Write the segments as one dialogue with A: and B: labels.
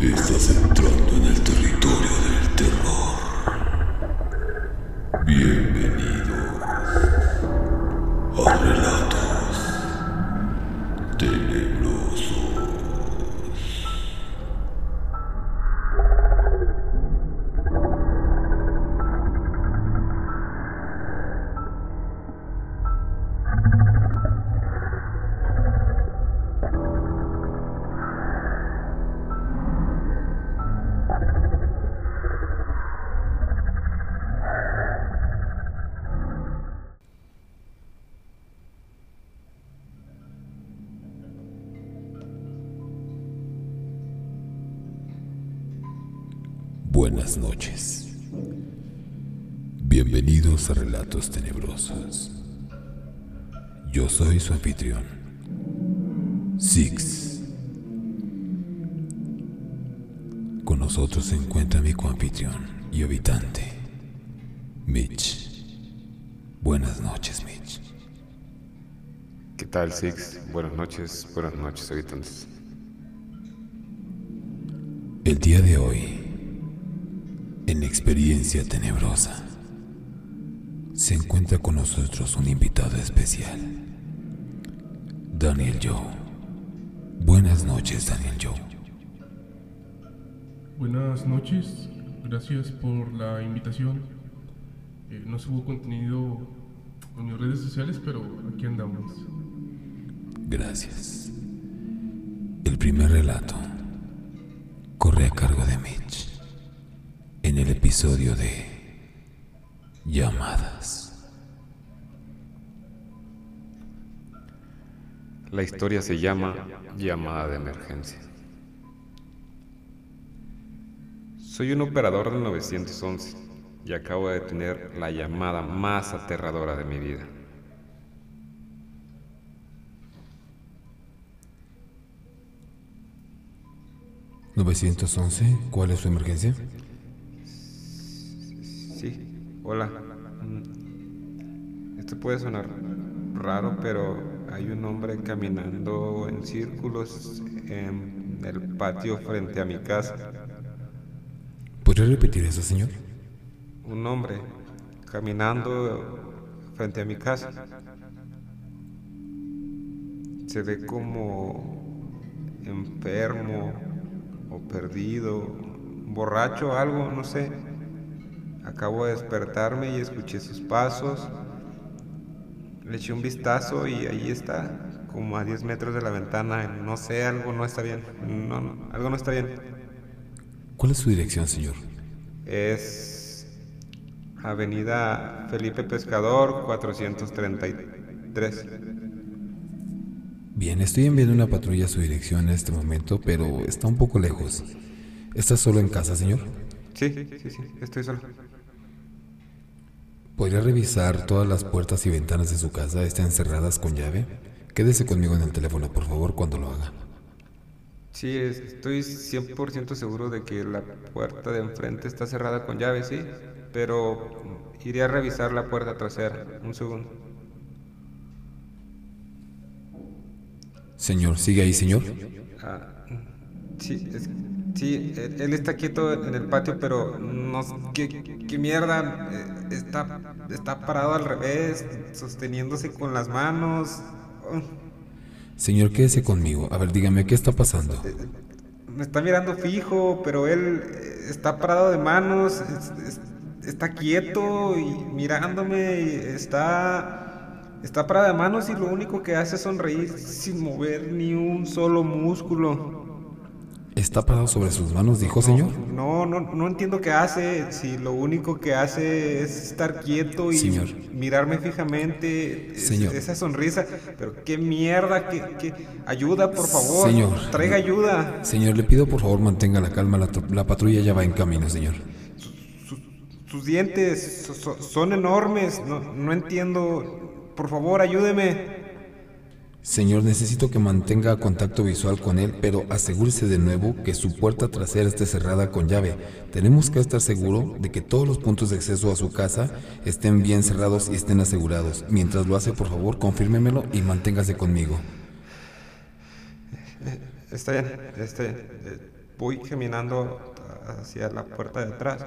A: Estás entrando en el territorio del terror. Buenas noches. Bienvenidos a Relatos Tenebrosos. Yo soy su anfitrión, Six. Con nosotros se encuentra mi coanfitrión y habitante, Mitch. Buenas noches, Mitch.
B: ¿Qué tal, Six? Buenas noches, buenas noches, habitantes.
A: El día de hoy, en Experiencia Tenebrosa, se encuentra con nosotros un invitado especial, Daniel Joe. Buenas noches, Daniel Joe.
C: Buenas noches, gracias por la invitación. Eh, no subo contenido en mis redes sociales, pero aquí andamos.
A: Gracias. El primer relato corre a cargo de Mitch en el episodio de Llamadas.
B: La historia se llama Llamada de Emergencia. Soy un operador del 911 y acabo de tener la llamada más aterradora de mi vida.
A: ¿911? ¿Cuál es su emergencia?
B: Hola. Mm, Esto puede sonar raro, pero hay un hombre caminando en círculos en el patio frente a mi casa.
A: ¿Podría repetir eso, señor?
B: Un hombre caminando frente a mi casa. Se ve como enfermo o perdido, borracho, algo, no sé. Acabo de despertarme y escuché sus pasos. Le eché un vistazo y ahí está, como a 10 metros de la ventana. No sé, algo no está bien. No, no, algo no está bien.
A: ¿Cuál es su dirección, señor?
B: Es Avenida Felipe Pescador 433.
A: Bien, estoy enviando una patrulla a su dirección en este momento, pero está un poco lejos. ¿Está solo en casa, señor?
B: Sí, sí, sí, estoy solo.
A: ¿Podría revisar todas las puertas y ventanas de su casa están cerradas con llave? Quédese conmigo en el teléfono, por favor, cuando lo haga.
B: Sí, estoy 100% seguro de que la puerta de enfrente está cerrada con llave, sí, pero iré a revisar la puerta trasera. Un segundo.
A: Señor, ¿sigue ahí, señor?
B: Ah, sí, es- sí, él, está quieto en el patio, pero no qué, qué mierda. eh, Está, está parado al revés, sosteniéndose con las manos. Oh,
A: Señor, quédese conmigo. A ver, dígame, ¿qué está pasando?
B: Me está mirando fijo, pero él eh, está parado de manos, es- es- está quieto y mirándome, y está, está parado de manos y lo único que hace es sonreír sin mover ni un solo músculo.
A: ¿Está parado sobre sus manos, dijo, señor?
B: No, no, no entiendo qué hace, si lo único que hace es estar quieto y
A: Señor.
B: mirarme fijamente,
A: Señor.
B: esa sonrisa, pero qué mierda, qué, qué- ayuda por favor,
A: Señor.
B: traiga ayuda.
A: Señor, le pido por favor mantenga la calma. La, tr- la patrulla ya va en camino, señor.
B: Sus dientes so- so- son enormes. No, no entiendo. Por favor, ayúdeme.
A: Señor, necesito que mantenga contacto visual con él, pero asegúrese de nuevo que su puerta trasera esté cerrada con llave. Tenemos que estar seguro de que todos los puntos de acceso a su casa estén bien cerrados y estén asegurados. Mientras lo hace, por favor, confírmemelo y manténgase conmigo.
B: Está bien, está bien. Eh, voy caminando hacia la puerta de atrás,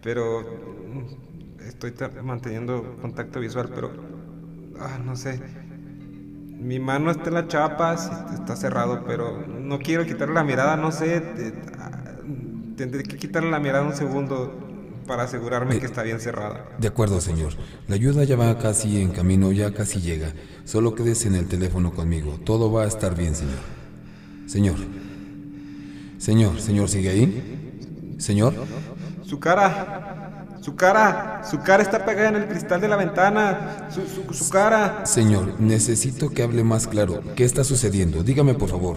B: pero mm, estoy manteniendo contacto visual, pero ah, no sé. Mi mano está en la chapa, está cerrado, pero no quiero quitarle la mirada, no sé. Ah, tendré que quitarle la mirada un segundo para asegurarme que está bien cerrada.
A: De acuerdo, señor. La ayuda ya va casi en camino, ya casi llega. Solo quédese en el teléfono conmigo. Todo va a estar bien, señor. Señor. Señor, señor, ¿sigue ahí? Señor.
B: Su cara. Su cara, su cara está pegada en el cristal de la ventana. Su, su cara.
A: Señor, necesito que hable más claro. ¿Qué está sucediendo? Dígame, por favor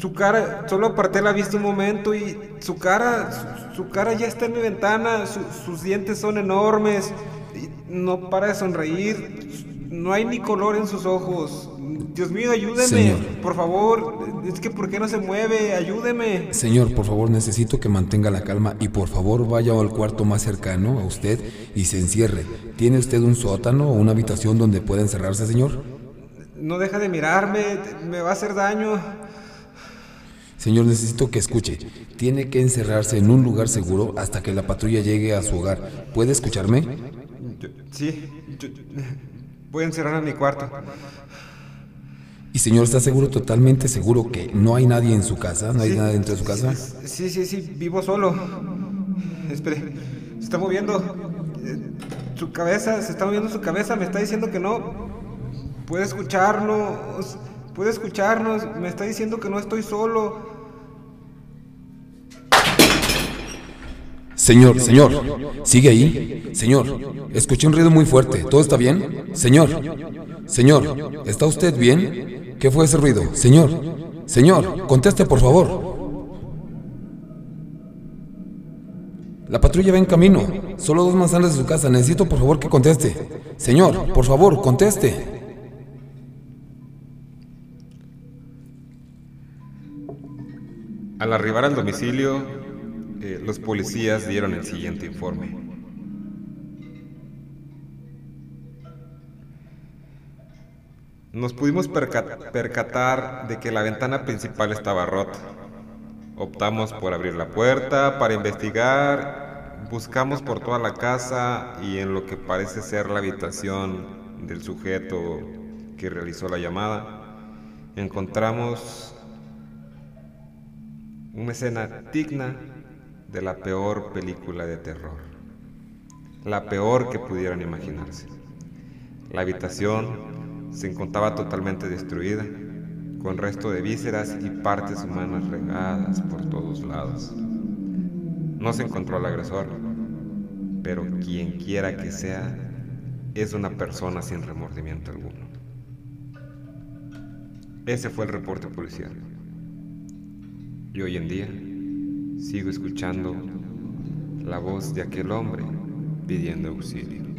B: su cara, solo aparté la vista un momento y su cara, su, cara ya está en mi ventana, sus dientes son enormes, y no para de sonreír, no hay ni color en sus ojos. Dios mío, ayúdeme, por favor. Es que ¿por qué no se mueve? Ayúdeme.
A: Señor, por favor, necesito que mantenga la calma y por favor vaya al cuarto más cercano a usted y se encierre. ¿Tiene usted un sótano o una habitación donde pueda encerrarse, señor?
B: No deja de mirarme, me va a hacer daño.
A: Señor, necesito que escuche. Tiene que encerrarse en un lugar seguro hasta que la patrulla llegue a su hogar. ¿Puede escucharme?
B: sí, voy a encerrar en mi cuarto.
A: ¿Y señor, está seguro, totalmente seguro que no hay nadie en su casa? ¿No hay nadie dentro de su casa?
B: Sí, sí, sí, vivo solo. Espere, se está moviendo. Su cabeza, se está moviendo su cabeza, me está diciendo que no. Puede escucharnos, puede escucharnos, me está diciendo que no estoy solo.
A: Señor, señor, ¿sigue ahí? Señor, escuché un ruido muy fuerte. ¿Todo está bien? Señor, señor, ¿está usted bien? ¿Qué fue ese ruido? Señor, señor, conteste por favor. La patrulla va en camino. Solo dos manzanas de su casa. Necesito por favor que conteste. Señor, por favor, conteste.
B: Al arribar al domicilio, eh, los policías dieron el siguiente informe. Nos pudimos percatar de que la ventana principal estaba rota. Optamos por abrir la puerta para investigar, buscamos por toda la casa y en lo que parece ser la habitación del sujeto que realizó la llamada, encontramos una escena digna de la peor película de terror, la peor que pudieran imaginarse. La habitación se encontraba totalmente destruida, con resto de vísceras y partes humanas regadas por todos lados. No se encontró al agresor, pero quien quiera que sea, es una persona sin remordimiento alguno. Ese fue el reporte policial. Y hoy en día sigo escuchando la voz de aquel hombre pidiendo auxilio.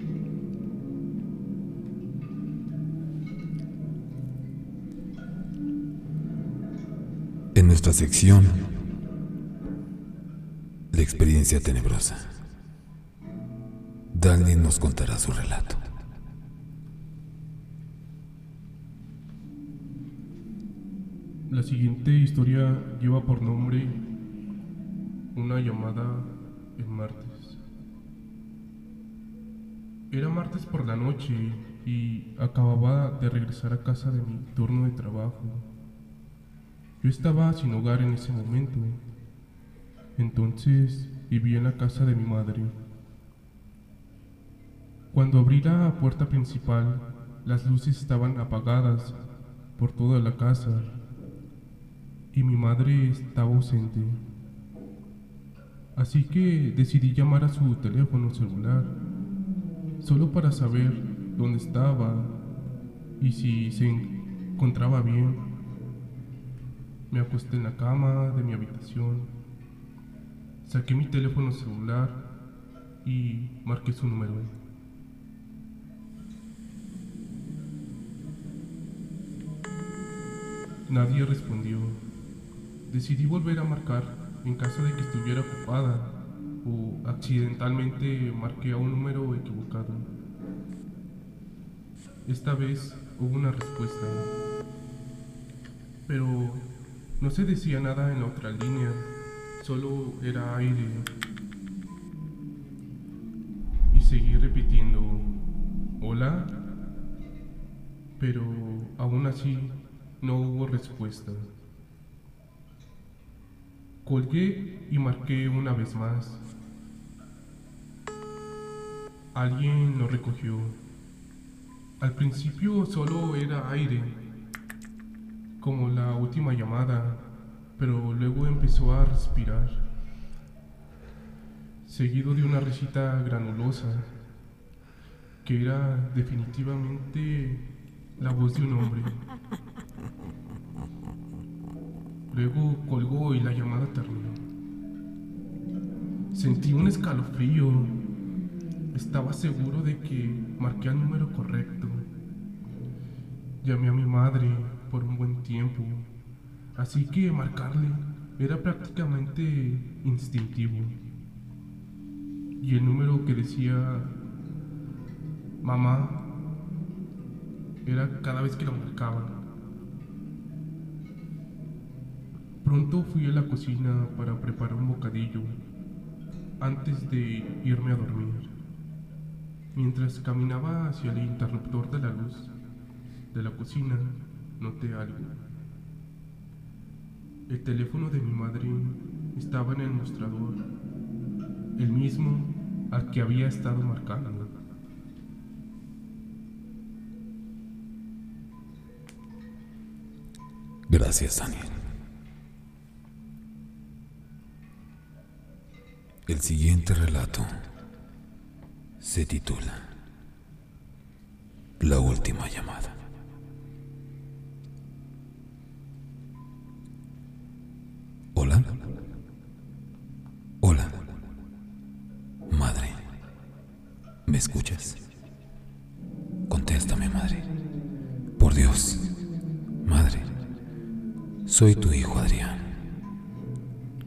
A: Nuestra sección, la experiencia tenebrosa, Dani nos contará su relato.
C: La siguiente historia lleva por nombre una llamada el martes. Era martes por la noche y acababa de regresar a casa de mi turno de trabajo. Yo estaba sin hogar en ese momento, entonces vivía en la casa de mi madre. Cuando abrí la puerta principal, las luces estaban apagadas por toda la casa y mi madre estaba ausente. Así que decidí llamar a su teléfono celular, solo para saber dónde estaba y si se encontraba bien. Me acosté en la cama de mi habitación, saqué mi teléfono celular y marqué su número. Nadie respondió. Decidí volver a marcar en caso de que estuviera ocupada o accidentalmente marqué a un número equivocado. Esta vez hubo una respuesta, pero No se decía nada en la otra línea, solo era aire. Y seguí repitiendo, hola, pero aún así no hubo respuesta. Colgué y marqué una vez más. Alguien lo recogió. Al principio solo era aire, como la última llamada, pero luego empezó a respirar, seguido de una risita granulosa, que era definitivamente la voz de un hombre. Luego colgó y la llamada terminó. Sentí un escalofrío. Estaba seguro de que marqué el número correcto. Llamé a mi madre por un buen tiempo, así que marcarle era prácticamente instintivo. Y el número que decía mamá era cada vez que lo marcaba. Pronto fui a la cocina para preparar un bocadillo antes de irme a dormir. Mientras caminaba hacia el interruptor de la luz de la cocina, noté algo. El teléfono de mi madre estaba en el mostrador, el mismo al que había estado marcando.
A: Gracias, Daniel. El siguiente relato se titula La última llamada. Soy tu hijo Adrián.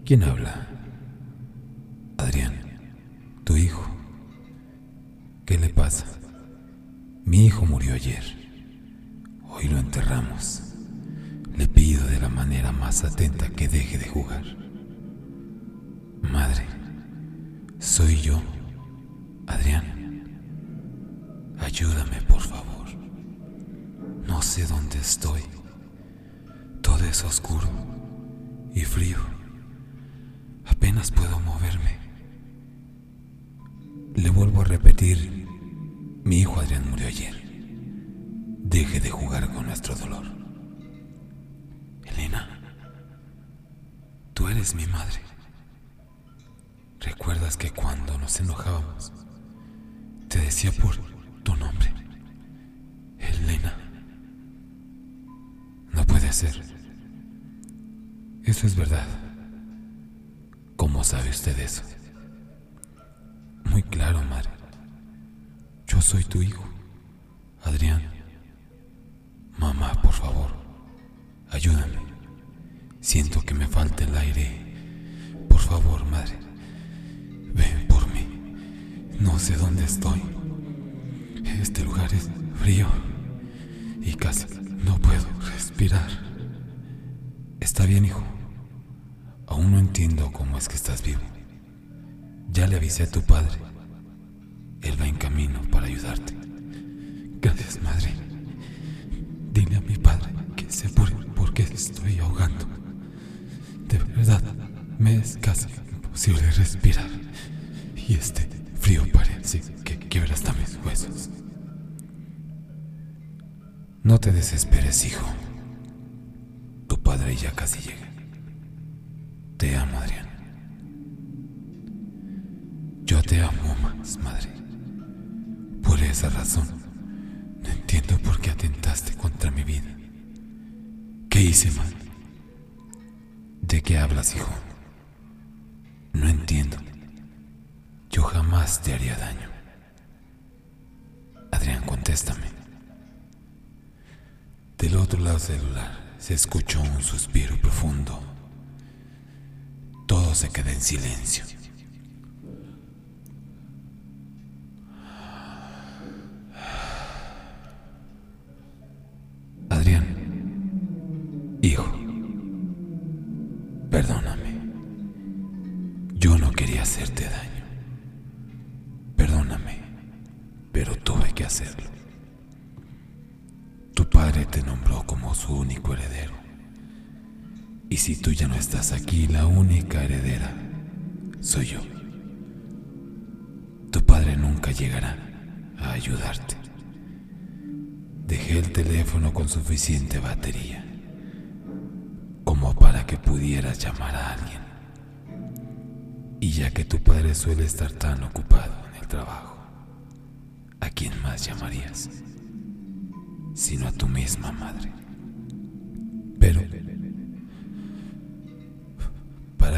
A: ¿Quién habla? Adrián, tu hijo. ¿Qué le pasa? Mi hijo murió ayer. Hoy lo enterramos. Le pido de la manera más atenta que deje de jugar. Madre, soy yo, Adrián. Ayúdame, por favor. No sé dónde estoy. Es oscuro y frío. Apenas puedo moverme. Le vuelvo a repetir, mi hijo Adrián murió ayer. Deje de jugar con nuestro dolor. Elena, tú eres mi madre. ¿Recuerdas que cuando nos enojábamos, te decía por tu nombre? Elena. No puede ser. Eso es verdad. ¿Cómo sabe usted eso? Muy claro, madre. Yo soy tu hijo, Adrián. Mamá, por favor, ayúdame. Siento que me falta el aire. Por favor, madre, ven por mí. No sé dónde estoy. Este lugar es frío y casi no puedo respirar. Está bien, hijo. Aún no entiendo cómo es que estás vivo. Ya le avisé a tu padre. Él va en camino para ayudarte. Gracias, madre. Dile a mi padre que se apure porque estoy ahogando. De verdad, me es casi imposible respirar. Y este frío parece que quiebra hasta mis huesos. No te desesperes, hijo. Tu padre ya casi llega. Te amo, Adrián. Yo te amo más, madre. Por esa razón, no entiendo por qué atentaste contra mi vida. ¿Qué hice mal? ¿De qué hablas, hijo? No entiendo. Yo jamás te haría daño. Adrián, contéstame. Del otro lado del celular se escuchó un suspiro profundo. Se queda en silencio. Adrián, hijo, Perdóname. Yo no quería hacerte daño. Perdóname, pero tuve que hacerlo. Tu padre te nombró como su único heredero. Y si tú ya no estás aquí, la única heredera soy yo. Tu padre nunca llegará a ayudarte. Dejé el teléfono con suficiente batería como para que pudieras llamar a alguien. Y ya que tu padre suele estar tan ocupado en el trabajo, ¿a quién más llamarías? Sino a tu misma madre.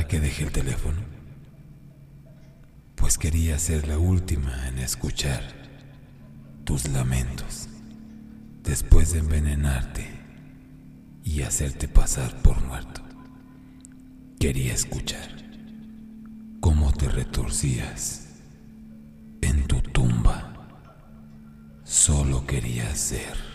A: ¿Para qué dejé el teléfono? Pues quería ser la última en escuchar tus lamentos después de envenenarte y hacerte pasar por muerto. Quería escuchar cómo te retorcías en tu tumba. Solo quería ser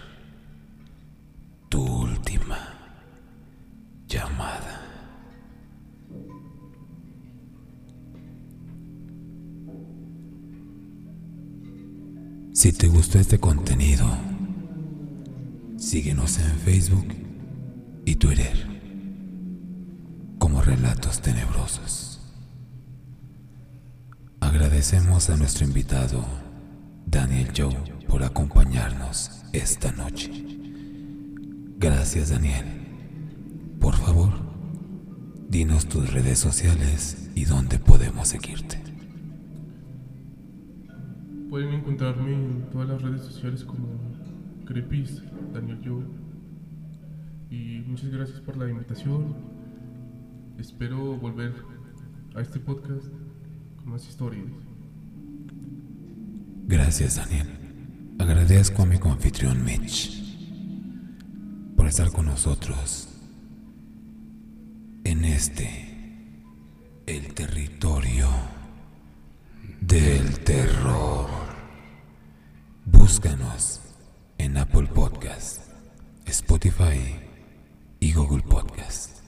A: Si te gustó este contenido, síguenos en Facebook y Twitter como Relatos Tenebrosos. Agradecemos a nuestro invitado, Daniel Joe, por acompañarnos esta noche. Gracias, Daniel. Por favor, dinos tus redes sociales y dónde podemos seguirte.
C: Pueden encontrarme en todas las redes sociales como Crepis, Daniel Joe. Y muchas gracias por la invitación. Espero volver a este podcast con más historias.
A: Gracias, Daniel. Agradezco a mi confitrión Mitch por estar con nosotros en este, el territorio del terror. Búscanos en Apple Podcast, Spotify y Google Podcast.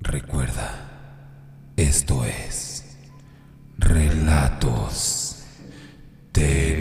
A: Recuerda, esto es Relatos de